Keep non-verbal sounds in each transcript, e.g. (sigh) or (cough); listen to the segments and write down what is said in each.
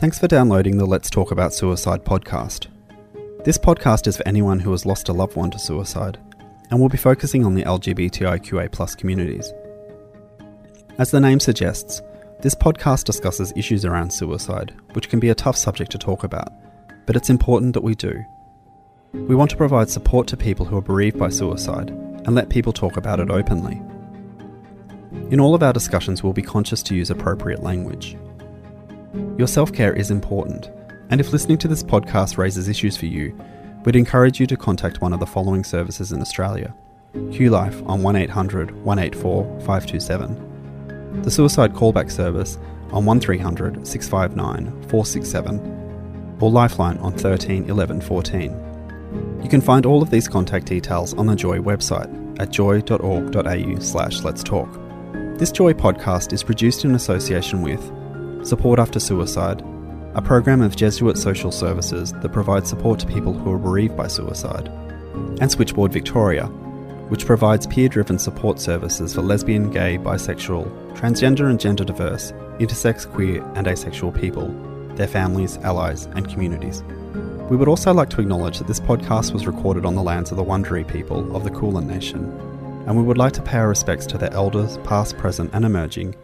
Thanks for downloading the Let's Talk About Suicide podcast. This podcast is for anyone who has lost a loved one to suicide, and will be focusing on the LGBTIQA communities. As the name suggests, this podcast discusses issues around suicide, which can be a tough subject to talk about, but it's important that we do. We want to provide support to people who are bereaved by suicide and let people talk about it openly. In all of our discussions, we'll be conscious to use appropriate language. Your self care is important, and if listening to this podcast raises issues for you, we'd encourage you to contact one of the following services in Australia Q Life on 1800 184 527, the Suicide Callback Service on 1300 659 467, or Lifeline on 13 11 14. You can find all of these contact details on the Joy website at joy.org.au slash let's talk. This Joy podcast is produced in association with Support After Suicide, a program of Jesuit social services that provides support to people who are bereaved by suicide, and Switchboard Victoria, which provides peer driven support services for lesbian, gay, bisexual, transgender and gender diverse, intersex, queer, and asexual people, their families, allies, and communities. We would also like to acknowledge that this podcast was recorded on the lands of the Wurundjeri people of the Kulin Nation, and we would like to pay our respects to their elders, past, present, and emerging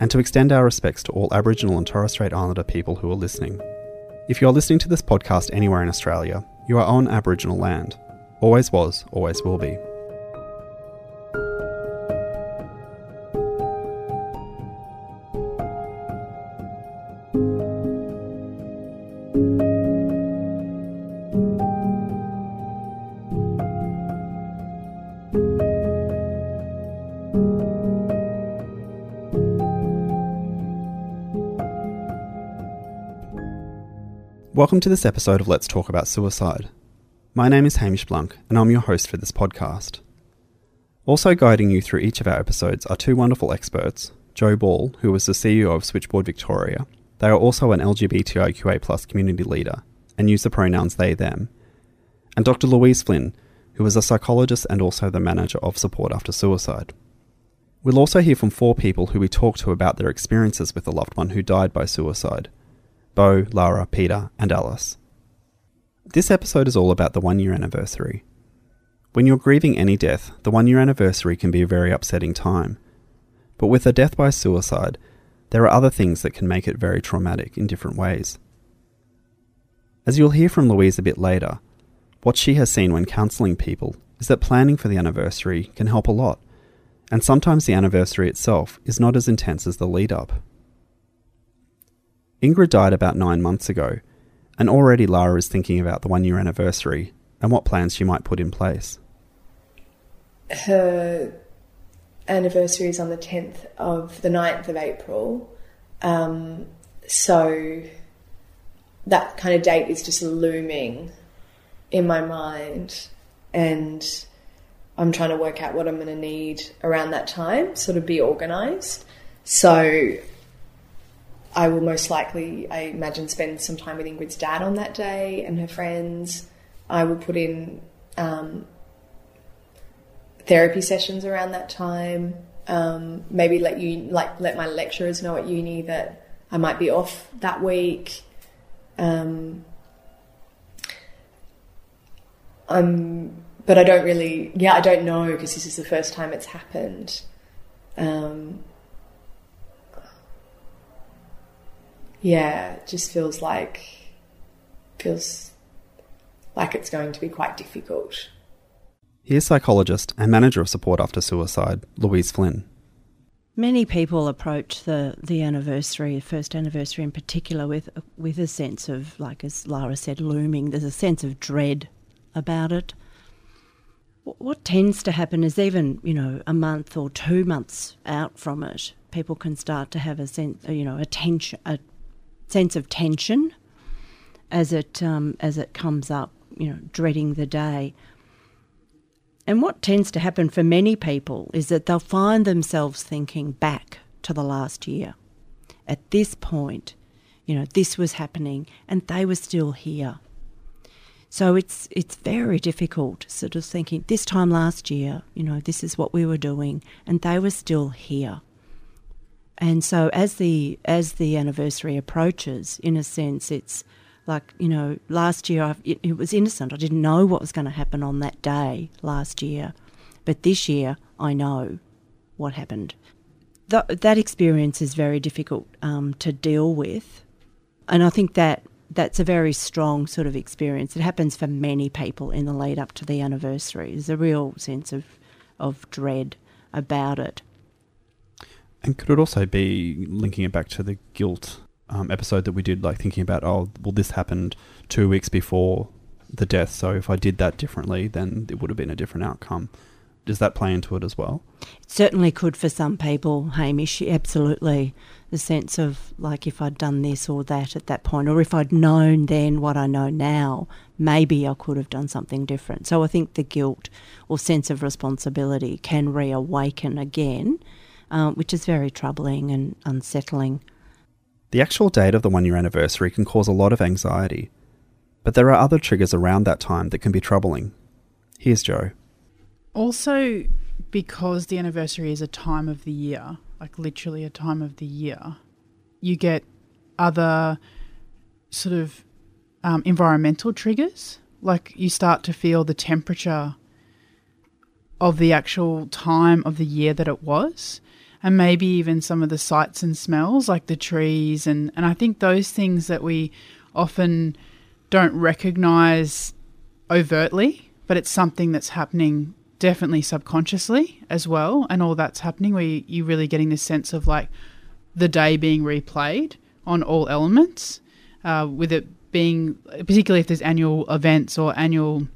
and to extend our respects to all Aboriginal and Torres Strait Islander people who are listening. If you are listening to this podcast anywhere in Australia, you are on Aboriginal land. Always was, always will be. Welcome to this episode of Let's Talk About Suicide. My name is Hamish Blunk, and I'm your host for this podcast. Also guiding you through each of our episodes are two wonderful experts Jo Ball, who is the CEO of Switchboard Victoria. They are also an LGBTIQA plus community leader and use the pronouns they, them. And Dr. Louise Flynn, who is a psychologist and also the manager of Support After Suicide. We'll also hear from four people who we talk to about their experiences with a loved one who died by suicide Bo, Lara, Peter, and Alice. This episode is all about the one year anniversary. When you're grieving any death, the one year anniversary can be a very upsetting time. But with a death by suicide, there are other things that can make it very traumatic in different ways. As you'll hear from Louise a bit later, what she has seen when counselling people is that planning for the anniversary can help a lot, and sometimes the anniversary itself is not as intense as the lead up. Ingrid died about nine months ago, and already Lara is thinking about the one year anniversary and what plans she might put in place. Her anniversary is on the 10th of the 9th of April. Um, so that kind of date is just looming in my mind. And I'm trying to work out what I'm going to need around that time, sort of be organised. So I will most likely, I imagine, spend some time with Ingrid's dad on that day and her friends. I will put in um, therapy sessions around that time. Um, maybe let you like let my lecturers know at uni that I might be off that week. Um, um, but I don't really, yeah, I don't know because this is the first time it's happened. Um, yeah, it just feels like feels like it's going to be quite difficult. Here's psychologist and manager of support after suicide, Louise Flynn. Many people approach the, the anniversary, the first anniversary in particular, with with a sense of, like as Lara said, looming. There's a sense of dread about it. What tends to happen is even you know a month or two months out from it, people can start to have a sense, you know, a tension, a sense of tension as it um, as it comes up, you know, dreading the day. And what tends to happen for many people is that they'll find themselves thinking back to the last year. At this point, you know, this was happening and they were still here. So it's it's very difficult sort of thinking this time last year, you know, this is what we were doing and they were still here. And so as the as the anniversary approaches, in a sense it's like, you know, last year it, it was innocent. I didn't know what was going to happen on that day last year. But this year I know what happened. Th- that experience is very difficult um, to deal with. And I think that that's a very strong sort of experience. It happens for many people in the lead up to the anniversary. There's a real sense of, of dread about it. And could it also be linking it back to the guilt um, episode that we did, like thinking about, oh, well, this happened two weeks before the death, so if I did that differently, then it would have been a different outcome. Does that play into it as well? It certainly could for some people, Hamish, absolutely the sense of like if I'd done this or that at that point, or if I'd known then what I know now, maybe I could have done something different. So I think the guilt or sense of responsibility can reawaken again, um, which is very troubling and unsettling. The actual date of the one year anniversary can cause a lot of anxiety, but there are other triggers around that time that can be troubling. Here's Jo. Also, because the anniversary is a time of the year, like literally a time of the year, you get other sort of um, environmental triggers. Like you start to feel the temperature of the actual time of the year that it was, and maybe even some of the sights and smells, like the trees. And, and I think those things that we often don't recognize overtly, but it's something that's happening definitely subconsciously as well, and all that's happening where you, are really getting this sense of like the day being replayed on all elements, uh, with it being particularly if there's annual events or annual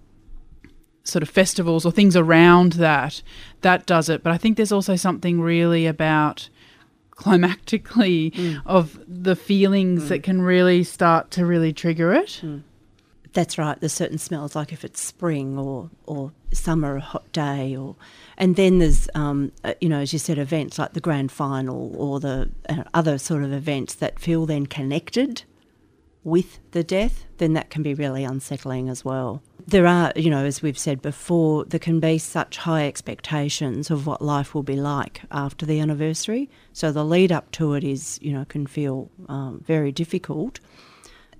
sort of festivals or things around that, that does it. But I think there's also something really about climactically mm. of the feelings mm. that can really start to really trigger it. Mm. That's right. There's certain smells, like if it's spring or or summer, a hot day, or and then there's um, uh, you know, as you said, events like the grand final or the uh, other sort of events that feel then connected with the death. Then that can be really unsettling as well. There are, you know, as we've said before, there can be such high expectations of what life will be like after the anniversary. So the lead up to it is, you know, can feel um, very difficult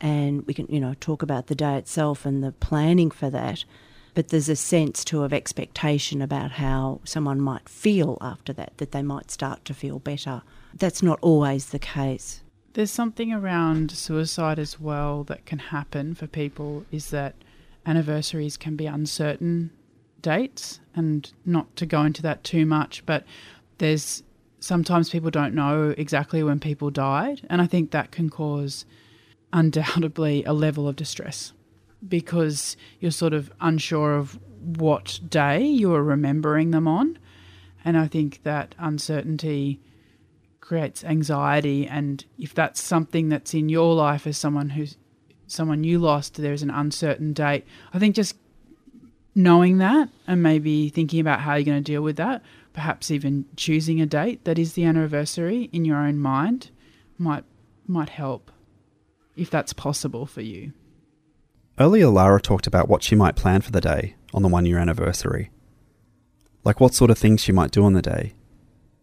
and we can, you know, talk about the day itself and the planning for that. But there's a sense too of expectation about how someone might feel after that, that they might start to feel better. That's not always the case. There's something around suicide as well that can happen for people is that anniversaries can be uncertain dates and not to go into that too much, but there's sometimes people don't know exactly when people died and I think that can cause undoubtedly a level of distress because you're sort of unsure of what day you are remembering them on. And I think that uncertainty creates anxiety. And if that's something that's in your life as someone who's someone you lost, there's an uncertain date. I think just knowing that and maybe thinking about how you're going to deal with that, perhaps even choosing a date that is the anniversary in your own mind might might help if that's possible for you. Earlier, Lara talked about what she might plan for the day on the one year anniversary. Like what sort of things she might do on the day,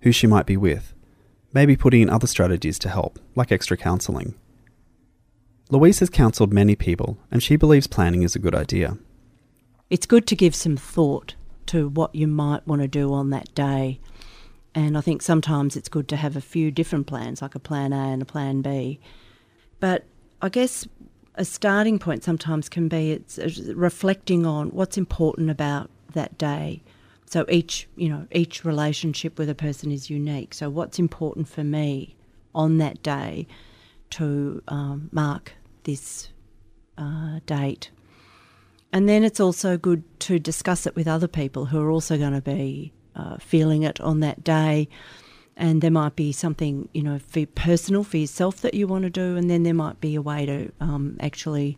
who she might be with, maybe putting in other strategies to help, like extra counselling. Louise has counselled many people, and she believes planning is a good idea. It's good to give some thought to what you might want to do on that day. And I think sometimes it's good to have a few different plans, like a plan A and a plan B. But I guess a starting point sometimes can be it's reflecting on what's important about that day. So each, you know, each relationship with a person is unique. So what's important for me on that day to um, mark this uh, date? And then it's also good to discuss it with other people who are also going to be uh, feeling it on that day and there might be something you know for personal for yourself that you want to do, and then there might be a way to um, actually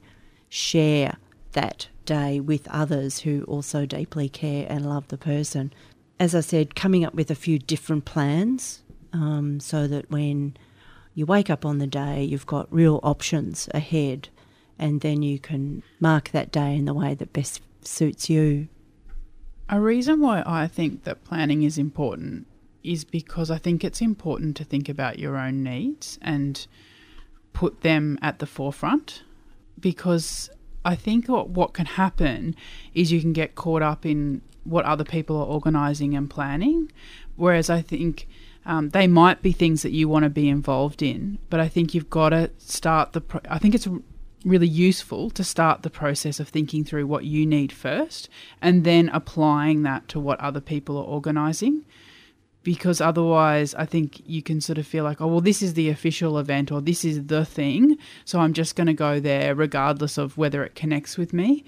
share that day with others who also deeply care and love the person. As I said, coming up with a few different plans um, so that when you wake up on the day, you've got real options ahead, and then you can mark that day in the way that best suits you. A reason why I think that planning is important is because I think it's important to think about your own needs and put them at the forefront because I think what, what can happen is you can get caught up in what other people are organising and planning, whereas I think um, they might be things that you want to be involved in, but I think you've got to start the. Pro- I think it's really useful to start the process of thinking through what you need first, and then applying that to what other people are organising because otherwise I think you can sort of feel like, oh, well, this is the official event or this is the thing. So I'm just going to go there regardless of whether it connects with me.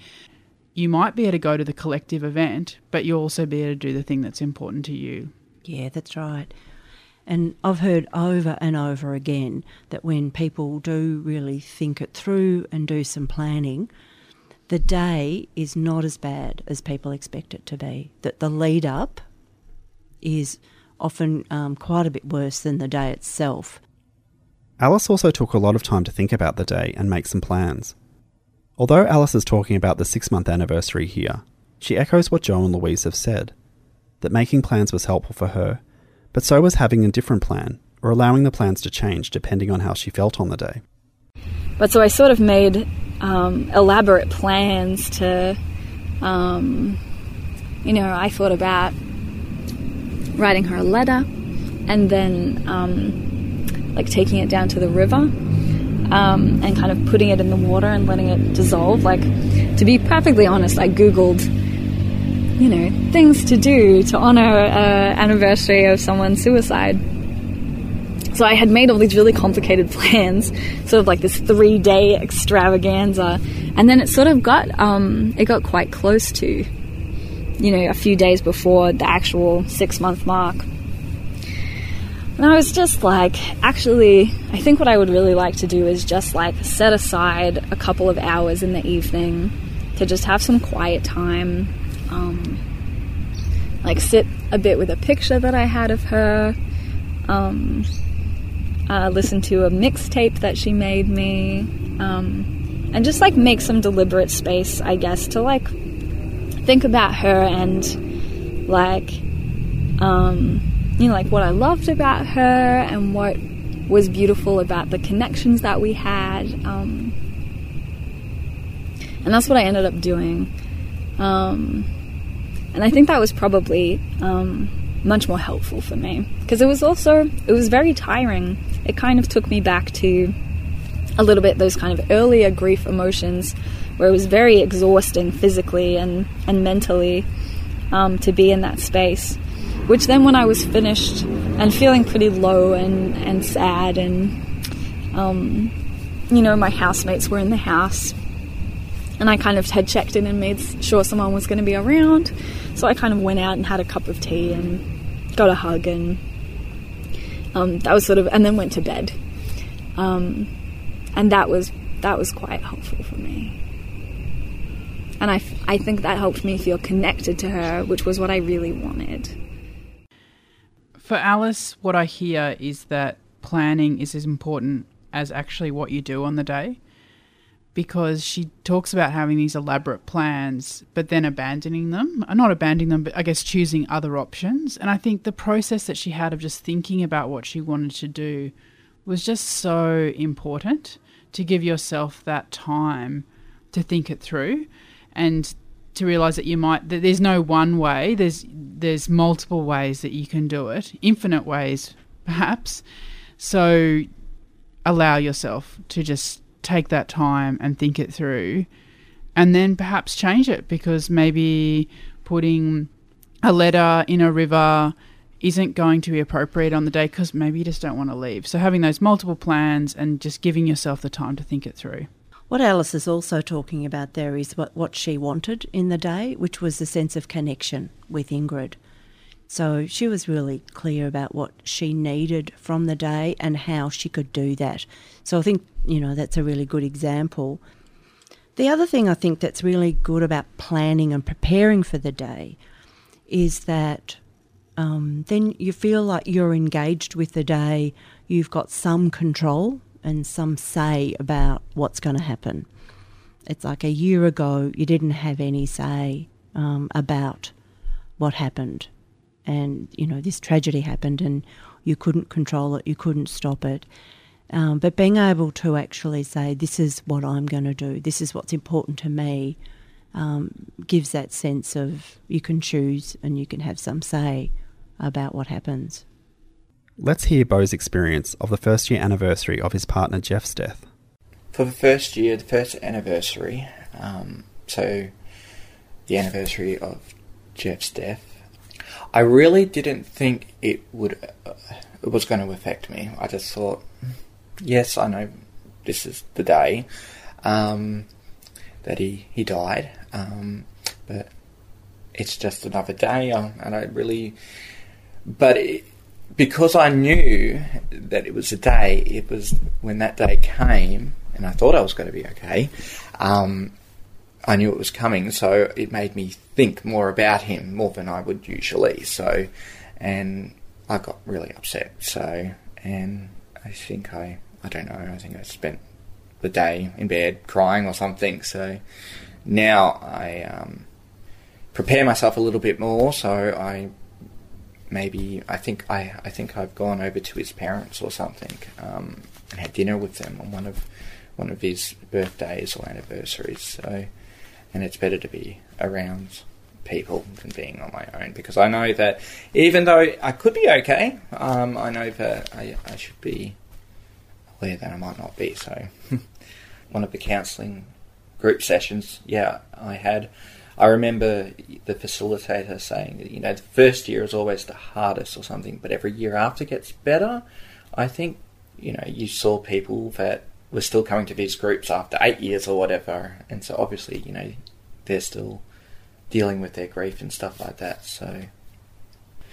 You might be able to go to the collective event, but you'll also be able to do the thing that's important to you. Yeah, that's right. And I've heard over and over again that when people do really think it through and do some planning, the day is not as bad as people expect it to be. That the lead up is often um, quite a bit worse than the day itself. Alice also took a lot of time to think about the day and make some plans. Although Alice is talking about the six month anniversary here, she echoes what Jo and Louise have said that making plans was helpful for her, but so was having a different plan or allowing the plans to change depending on how she felt on the day. But so I sort of made um, elaborate plans to, um, you know, I thought about writing her a letter, and then um, like taking it down to the river um, and kind of putting it in the water and letting it dissolve. Like, to be perfectly honest, I googled, you know, things to do to honor an anniversary of someone's suicide. So I had made all these really complicated (laughs) plans, sort of like this three-day extravaganza, and then it sort of got um, it got quite close to you know, a few days before the actual six month mark. And I was just like, actually, I think what I would really like to do is just like set aside a couple of hours in the evening to just have some quiet time. Um, like sit a bit with a picture that I had of her. Um, uh, listen to a mixtape that she made me. Um, and just like make some deliberate space, I guess, to like think about her and like um, you know like what I loved about her and what was beautiful about the connections that we had um, and that's what I ended up doing um, and I think that was probably um, much more helpful for me because it was also it was very tiring it kind of took me back to a little bit those kind of earlier grief emotions where it was very exhausting physically and, and mentally um, to be in that space. Which then, when I was finished and feeling pretty low and, and sad, and um, you know, my housemates were in the house, and I kind of had checked in and made sure someone was going to be around. So I kind of went out and had a cup of tea and got a hug, and um, that was sort of, and then went to bed. Um, and that was that was quite helpful for me and I, I think that helped me feel connected to her, which was what I really wanted. For Alice, what I hear is that planning is as important as actually what you do on the day because she talks about having these elaborate plans but then abandoning them. Uh, not abandoning them, but I guess choosing other options. And I think the process that she had of just thinking about what she wanted to do was just so important to give yourself that time to think it through and to realize that you might that there's no one way there's there's multiple ways that you can do it infinite ways perhaps so allow yourself to just take that time and think it through and then perhaps change it because maybe putting a letter in a river isn't going to be appropriate on the day because maybe you just don't want to leave. So having those multiple plans and just giving yourself the time to think it through. What Alice is also talking about there is what, what she wanted in the day, which was a sense of connection with Ingrid. So she was really clear about what she needed from the day and how she could do that. So I think, you know, that's a really good example. The other thing I think that's really good about planning and preparing for the day is that um, then you feel like you're engaged with the day, you've got some control and some say about what's going to happen. It's like a year ago, you didn't have any say um, about what happened. And, you know, this tragedy happened and you couldn't control it, you couldn't stop it. Um, but being able to actually say, this is what I'm going to do, this is what's important to me, um, gives that sense of you can choose and you can have some say about what happens. Let's hear Bo's experience of the first year anniversary of his partner Jeff's death. For the first year, the first anniversary, um, so the anniversary of Jeff's death, I really didn't think it would uh, it was going to affect me. I just thought, yes, I know this is the day um, that he he died, um, but it's just another day, and I really, but. It, because I knew that it was a day, it was when that day came, and I thought I was going to be okay. Um, I knew it was coming, so it made me think more about him more than I would usually. So, and I got really upset. So, and I think I, I don't know, I think I spent the day in bed crying or something. So now I um, prepare myself a little bit more. So I maybe I think I I think I've gone over to his parents or something um, and had dinner with them on one of one of his birthdays or anniversaries. So, and it's better to be around people than being on my own because I know that even though I could be okay, um, I know that I, I should be aware that I might not be. So, (laughs) one of the counselling group sessions, yeah, I had I remember the facilitator saying that, you know, the first year is always the hardest or something, but every year after gets better. I think, you know, you saw people that were still coming to these groups after eight years or whatever, and so obviously, you know, they're still dealing with their grief and stuff like that. So,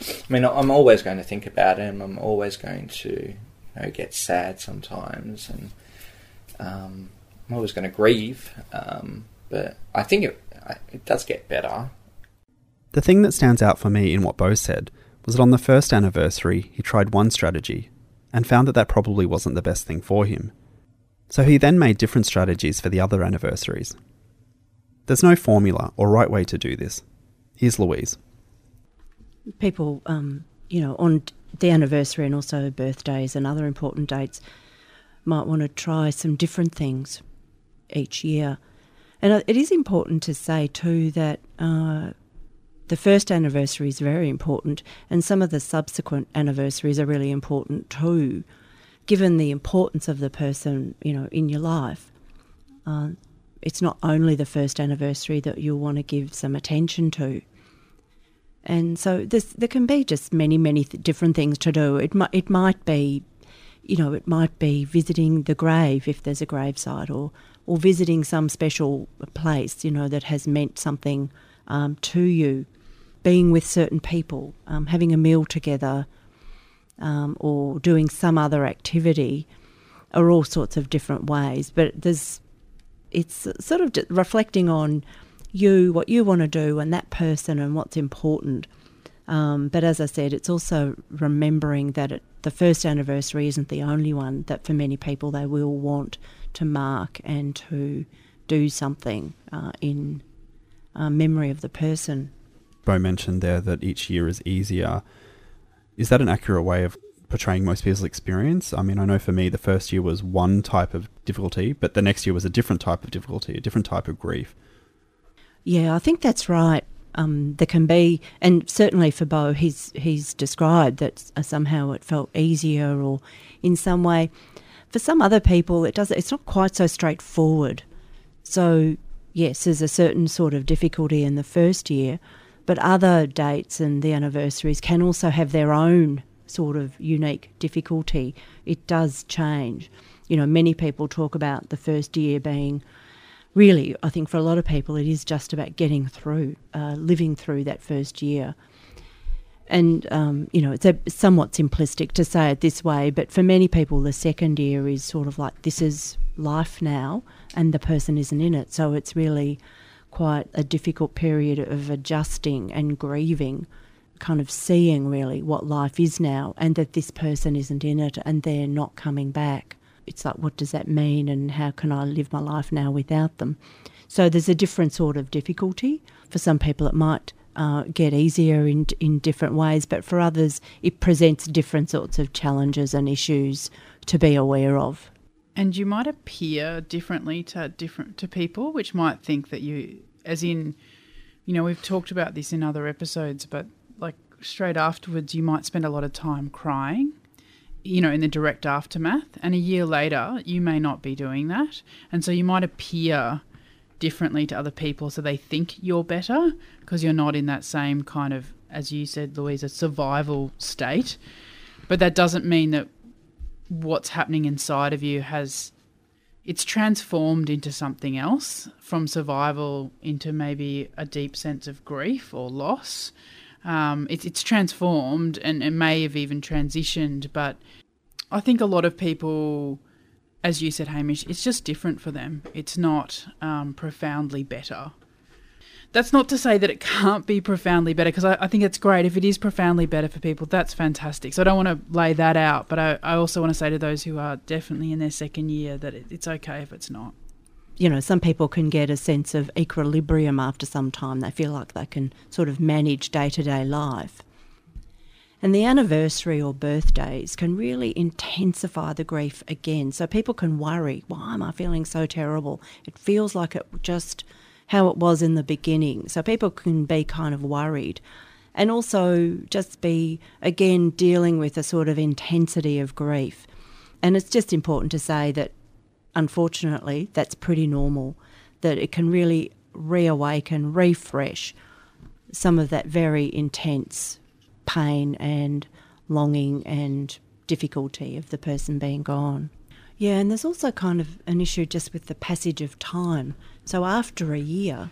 I mean, I'm always going to think about him. I'm always going to, you know, get sad sometimes, and um, I'm always going to grieve. Um, but I think it, it does get better. The thing that stands out for me in what Bo said was that on the first anniversary, he tried one strategy and found that that probably wasn't the best thing for him. So he then made different strategies for the other anniversaries. There's no formula or right way to do this. Here's Louise. People, um, you know, on the anniversary and also birthdays and other important dates might want to try some different things each year. And it is important to say too that uh, the first anniversary is very important, and some of the subsequent anniversaries are really important too, given the importance of the person you know in your life. Uh, it's not only the first anniversary that you'll want to give some attention to. And so there can be just many, many th- different things to do. It might, it might be, you know, it might be visiting the grave if there's a gravesite, or or visiting some special place, you know, that has meant something um, to you, being with certain people, um, having a meal together, um, or doing some other activity, are all sorts of different ways. But there's, it's sort of reflecting on you, what you want to do, and that person, and what's important. Um, but as I said, it's also remembering that it, the first anniversary isn't the only one that for many people they will want to mark and to do something uh, in uh, memory of the person. Bo mentioned there that each year is easier. Is that an accurate way of portraying most people's experience? I mean, I know for me, the first year was one type of difficulty, but the next year was a different type of difficulty, a different type of grief. Yeah, I think that's right. Um, there can be, and certainly for Bo, he's he's described that somehow it felt easier, or in some way, for some other people, it does. It's not quite so straightforward. So yes, there's a certain sort of difficulty in the first year, but other dates and the anniversaries can also have their own sort of unique difficulty. It does change. You know, many people talk about the first year being really, I think for a lot of people, it is just about getting through, uh, living through that first year. And, um, you know, it's a, somewhat simplistic to say it this way, but for many people, the second year is sort of like this is life now, and the person isn't in it. So it's really quite a difficult period of adjusting and grieving, kind of seeing really what life is now, and that this person isn't in it and they're not coming back. It's like, what does that mean, and how can I live my life now without them? So there's a different sort of difficulty. For some people, it might uh, get easier in in different ways, but for others, it presents different sorts of challenges and issues to be aware of. And you might appear differently to different to people, which might think that you, as in, you know, we've talked about this in other episodes, but like straight afterwards, you might spend a lot of time crying, you know, in the direct aftermath, and a year later, you may not be doing that, and so you might appear differently to other people, so they think you're better because you're not in that same kind of, as you said, Louisa, survival state. But that doesn't mean that what's happening inside of you has it's transformed into something else from survival into maybe a deep sense of grief or loss. Um, it, it's transformed and it may have even transitioned, but I think a lot of people, as you said, Hamish, it's just different for them. It's not um, profoundly better. That's not to say that it can't be profoundly better because I, I, think it's great. If it is profoundly better for people that's fantastic. So i don't want to lay that out but i, I also want to say to those who are definitely in their second year that it, it's okay if it's not you know some people can get a sense of equilibrium after some time they feel like they can sort of manage day-to-day life and the anniversary or birthdays can really intensify the grief again so people can worry why am i feeling so terrible it feels like it just how it was in the beginning. So people can be kind of worried. And also just be, again, dealing with a sort of intensity of grief. And it's just important to say that, unfortunately, that's pretty normal, that it can really reawaken, refresh some of that very intense pain and longing and difficulty of the person being gone. Yeah, and there's also kind of an issue just with the passage of time. So after a year,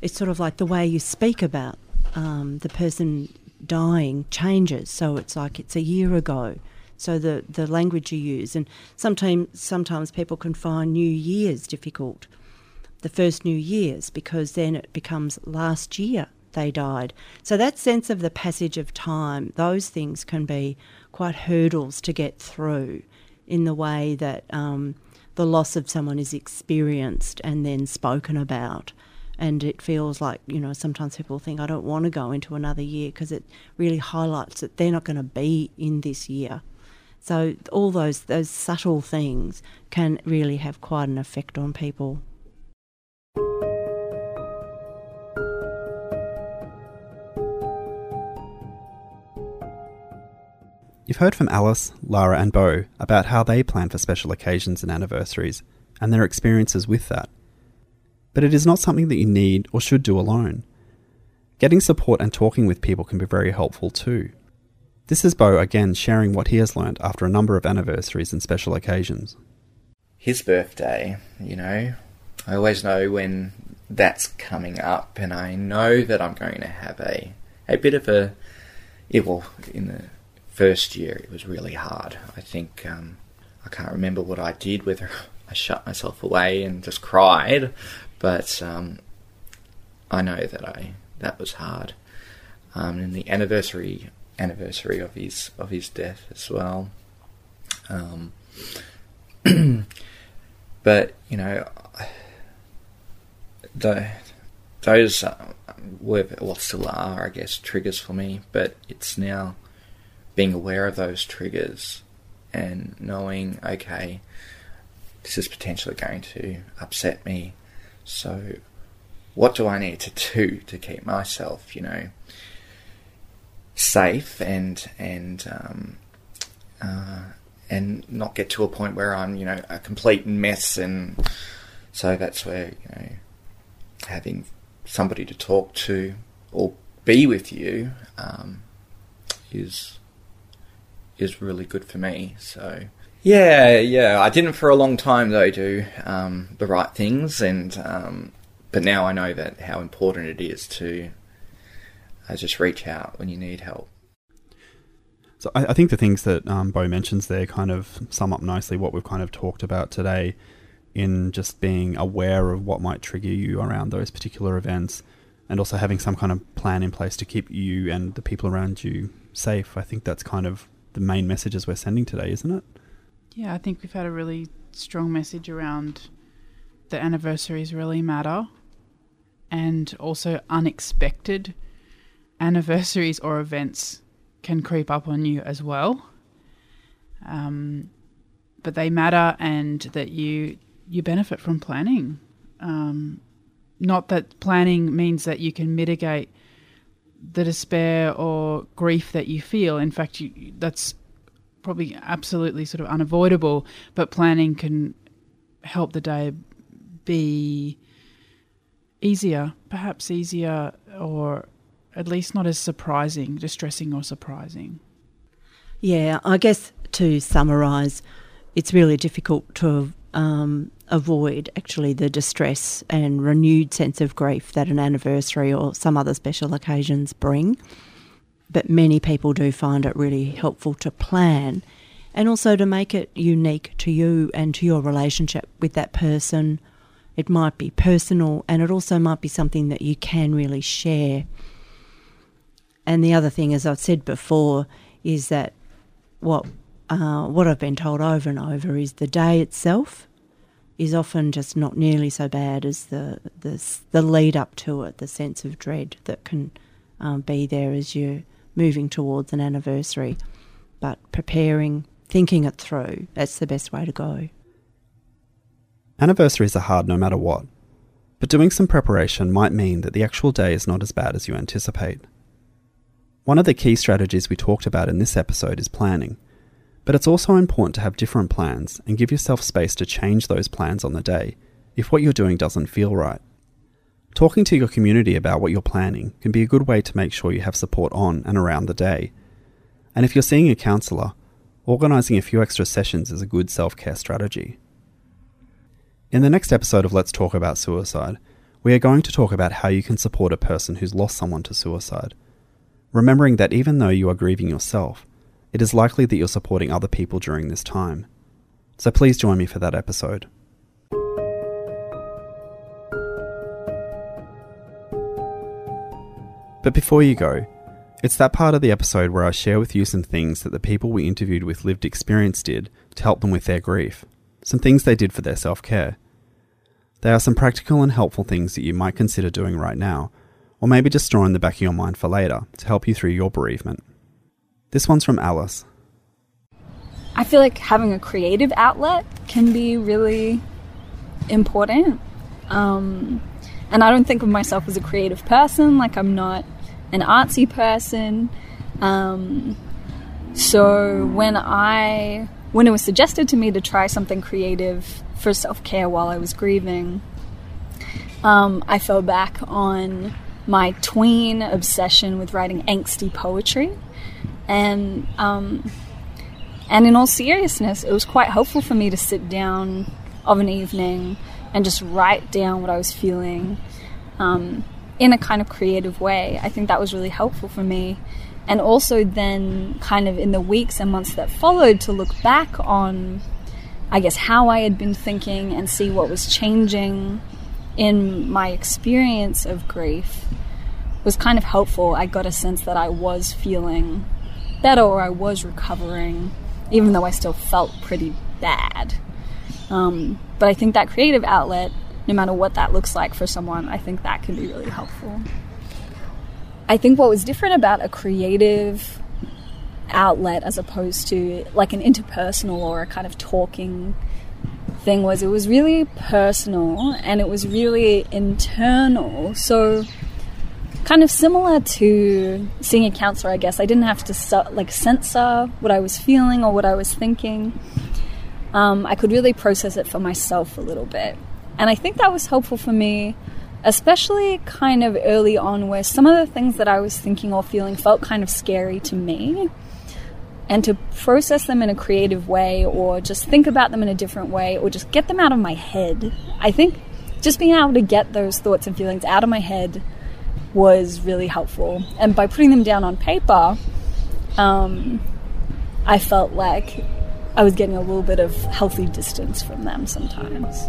it's sort of like the way you speak about um, the person dying changes. So it's like it's a year ago. So the, the language you use, and sometimes sometimes people can find New Year's difficult, the first New Year's, because then it becomes last year they died. So that sense of the passage of time, those things can be quite hurdles to get through in the way that um, the loss of someone is experienced and then spoken about. And it feels like, you know, sometimes people think, I don't want to go into another year because it really highlights that they're not going to be in this year. So all those those subtle things can really have quite an effect on people. You've heard from Alice, Lara, and Bo about how they plan for special occasions and anniversaries, and their experiences with that. But it is not something that you need or should do alone. Getting support and talking with people can be very helpful too. This is Bo again sharing what he has learned after a number of anniversaries and special occasions. His birthday, you know, I always know when that's coming up, and I know that I'm going to have a a bit of a, it will in the first year it was really hard. I think um, I can't remember what I did, whether (laughs) I shut myself away and just cried, but um, I know that I that was hard. Um, and the anniversary anniversary of his of his death as well. Um, (clears throat) but you know, the, those were well still are, I guess, triggers for me. But it's now being aware of those triggers and knowing, okay, this is potentially going to upset me. So, what do I need to (laughs) do to keep myself, you know, safe and and um, uh, and not get to a point where I'm, you know, a complete mess. And so that's where you know having somebody to talk to or be with you um, is is really good for me. So yeah, yeah, I didn't for a long time though do um, the right things, and um, but now I know that how important it is to uh, just reach out when you need help. So I, I think the things that um, Bo mentions there kind of sum up nicely what we've kind of talked about today in just being aware of what might trigger you around those particular events and also having some kind of plan in place to keep you and the people around you safe. I think that's kind of the main messages we're sending today, isn't it? Yeah, I think we've had a really strong message around the anniversaries really matter and also unexpected anniversaries or events can creep up on you as well. Um, but they matter and that you you benefit from planning. Um, not that planning means that you can mitigate the despair or grief that you feel. In fact, you, that's probably absolutely sort of unavoidable, but planning can help the day be easier, perhaps easier, or at least not as surprising, distressing, or surprising. Yeah, I guess to summarise, it's really difficult to um, avoid actually the distress and renewed sense of grief that an anniversary or some other special occasions bring but many people do find it really helpful to plan and also to make it unique to you and to your relationship with that person. It might be personal and it also might be something that you can really share. And the other thing, as I've said before, is that what uh, what I've been told over and over is the day itself is often just not nearly so bad as the the, the lead up to it, the sense of dread that can um, be there as you're moving towards an anniversary, but preparing, thinking it through, that's the best way to go. Anniversaries are hard no matter what, but doing some preparation might mean that the actual day is not as bad as you anticipate. One of the key strategies we talked about in this episode is planning, but it's also important to have different plans and give yourself space to change those plans on the day if what you're doing doesn't feel right. Talking to your community about what you're planning can be a good way to make sure you have support on and around the day. And if you're seeing a counsellor, organising a few extra sessions is a good self care strategy. In the next episode of Let's Talk About Suicide, we are going to talk about how you can support a person who's lost someone to suicide. Remembering that even though you are grieving yourself, it is likely that you're supporting other people during this time. So please join me for that episode. But before you go, it's that part of the episode where I share with you some things that the people we interviewed with lived experience did to help them with their grief, some things they did for their self care. They are some practical and helpful things that you might consider doing right now, or maybe just store in the back of your mind for later to help you through your bereavement. This one's from Alice. I feel like having a creative outlet can be really important. Um, and I don't think of myself as a creative person, like, I'm not an artsy person. Um, so when I when it was suggested to me to try something creative for self care while I was grieving, um, I fell back on my tween obsession with writing angsty poetry, and um, and in all seriousness, it was quite helpful for me to sit down of an evening and just write down what I was feeling. Um, in a kind of creative way. I think that was really helpful for me. And also, then, kind of in the weeks and months that followed, to look back on, I guess, how I had been thinking and see what was changing in my experience of grief was kind of helpful. I got a sense that I was feeling better or I was recovering, even though I still felt pretty bad. Um, but I think that creative outlet no matter what that looks like for someone, I think that can be really helpful. I think what was different about a creative outlet as opposed to like an interpersonal or a kind of talking thing was it was really personal and it was really internal. So kind of similar to seeing a counselor, I guess. I didn't have to like censor what I was feeling or what I was thinking. Um, I could really process it for myself a little bit. And I think that was helpful for me, especially kind of early on, where some of the things that I was thinking or feeling felt kind of scary to me. And to process them in a creative way, or just think about them in a different way, or just get them out of my head. I think just being able to get those thoughts and feelings out of my head was really helpful. And by putting them down on paper, um, I felt like I was getting a little bit of healthy distance from them sometimes.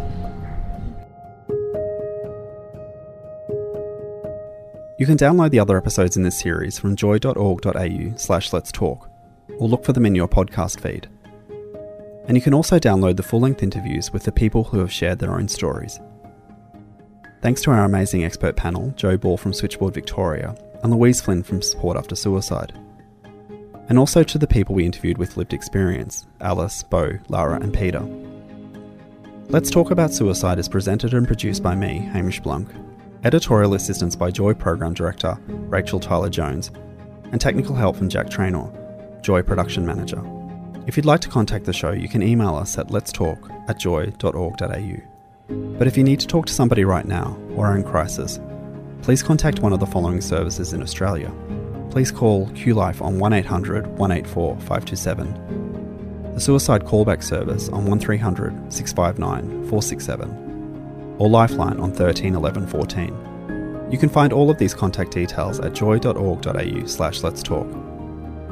You can download the other episodes in this series from joy.org.au slash let's talk, or look for them in your podcast feed. And you can also download the full length interviews with the people who have shared their own stories. Thanks to our amazing expert panel, Jo Ball from Switchboard Victoria and Louise Flynn from Support After Suicide. And also to the people we interviewed with lived experience Alice, Bo, Lara, and Peter. Let's Talk About Suicide is presented and produced by me, Hamish Blunk. Editorial assistance by Joy Program Director Rachel Tyler Jones, and technical help from Jack Trainor, Joy Production Manager. If you'd like to contact the show, you can email us at letstalk at joy.org.au. But if you need to talk to somebody right now or are in crisis, please contact one of the following services in Australia. Please call QLife on 1800 184 527, the Suicide Callback Service on 1300 659 467, or Lifeline on 13 11 14. You can find all of these contact details at joy.org.au slash let's talk.